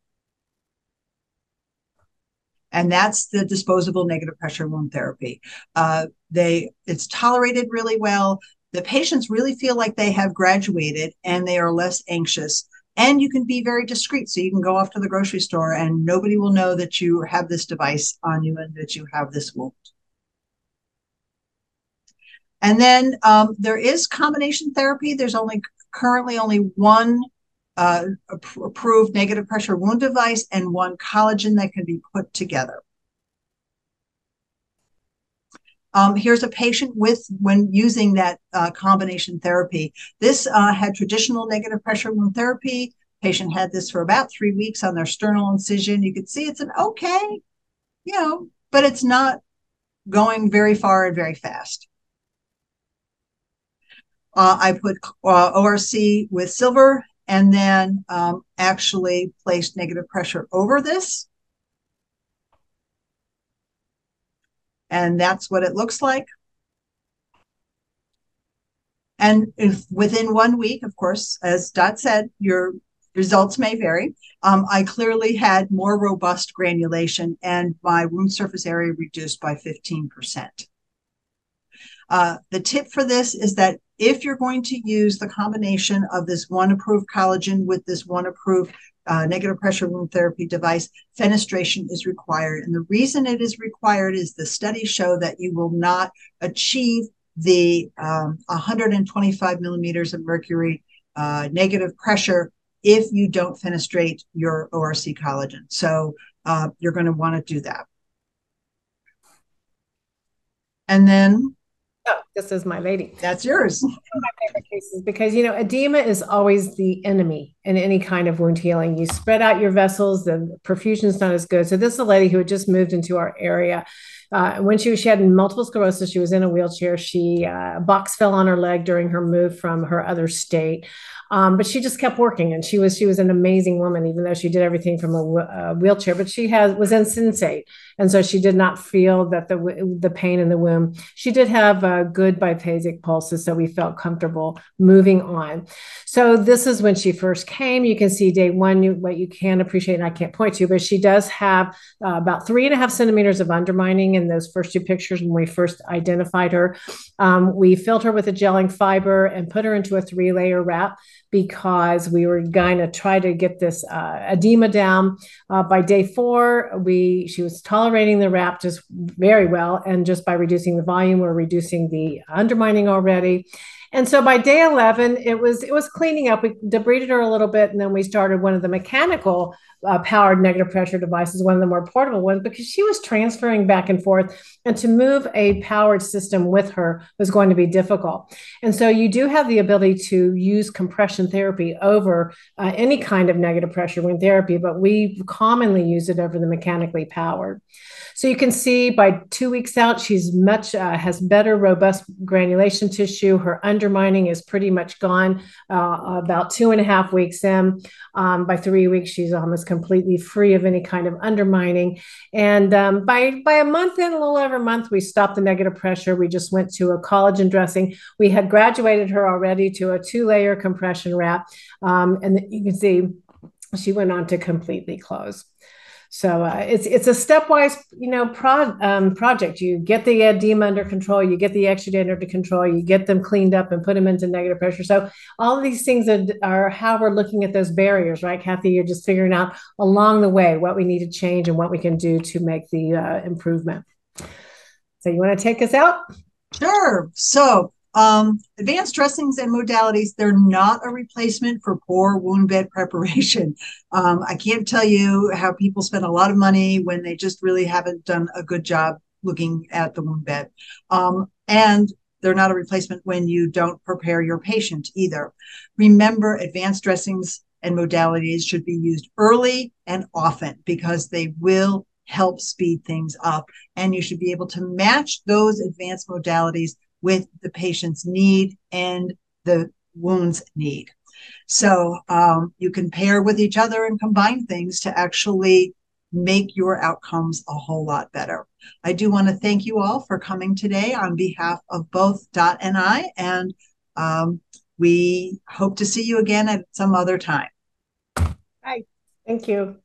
And that's the disposable negative pressure wound therapy. Uh, they it's tolerated really well. The patients really feel like they have graduated and they are less anxious and you can be very discreet. So you can go off to the grocery store and nobody will know that you have this device on you and that you have this wound. And then um, there is combination therapy. There's only currently only one uh, approved negative pressure wound device and one collagen that can be put together. Um, here's a patient with when using that uh, combination therapy. This uh, had traditional negative pressure wound therapy. Patient had this for about three weeks on their sternal incision. You could see it's an okay, you know, but it's not going very far and very fast. Uh, I put uh, ORC with silver and then um, actually placed negative pressure over this. And that's what it looks like. And if within one week, of course, as Dot said, your results may vary. Um, I clearly had more robust granulation and my wound surface area reduced by 15%. Uh, the tip for this is that if you're going to use the combination of this one approved collagen with this one approved uh, negative pressure wound therapy device, fenestration is required. And the reason it is required is the studies show that you will not achieve the um, 125 millimeters of mercury uh, negative pressure if you don't fenestrate your ORC collagen. So uh, you're going to want to do that. And then Oh, this is my lady. That's yours. My favorite cases because you know edema is always the enemy in any kind of wound healing. You spread out your vessels, the perfusion is not as good. So this is a lady who had just moved into our area. Uh, when she, was, she had multiple sclerosis, she was in a wheelchair. She uh, a box fell on her leg during her move from her other state. Um, but she just kept working, and she was she was an amazing woman, even though she did everything from a, wheelchair. But she has was insensate, and so she did not feel that the the pain in the womb. She did have uh, good biphasic pulses, so we felt comfortable moving on. So this is when she first came. You can see day one you, what you can appreciate, and I can't point to, but she does have uh, about three and a half centimeters of undermining in those first two pictures when we first identified her. Um, we filled her with a gelling fiber and put her into a three layer wrap because we were going to try to get this uh, edema down. Uh, by day four, we she was tolerating the wrap just very well, and just by reducing the volume, we're reducing the undermining already. And so by day 11, it was it was cleaning up. We debrided her a little bit, and then we started one of the mechanical uh, powered negative pressure devices, one of the more portable ones, because she was transferring back and forth. And to move a powered system with her was going to be difficult. And so you do have the ability to use compression therapy over uh, any kind of negative pressure wound therapy, but we commonly use it over the mechanically powered. So you can see by two weeks out, she's much uh, has better robust granulation tissue. Her undermining is pretty much gone. Uh, about two and a half weeks in, um, by three weeks, she's almost completely free of any kind of undermining. And um, by by a month in, a little over a month, we stopped the negative pressure. We just went to a collagen dressing. We had graduated her already to a two layer compression wrap, um, and you can see she went on to completely close. So uh, it's it's a stepwise, you know, pro, um, project. You get the edema under control, you get the exudate under control, you get them cleaned up and put them into negative pressure. So all of these things are, are how we're looking at those barriers, right, Kathy? You're just figuring out along the way what we need to change and what we can do to make the uh, improvement. So you want to take us out? Sure. So um, advanced dressings and modalities, they're not a replacement for poor wound bed preparation. Um, I can't tell you how people spend a lot of money when they just really haven't done a good job looking at the wound bed. Um, and they're not a replacement when you don't prepare your patient either. Remember, advanced dressings and modalities should be used early and often because they will help speed things up. And you should be able to match those advanced modalities with the patient's need and the wound's need. So um, you can pair with each other and combine things to actually make your outcomes a whole lot better. I do want to thank you all for coming today on behalf of both Dot and I, and um, we hope to see you again at some other time. Hi. Thank you.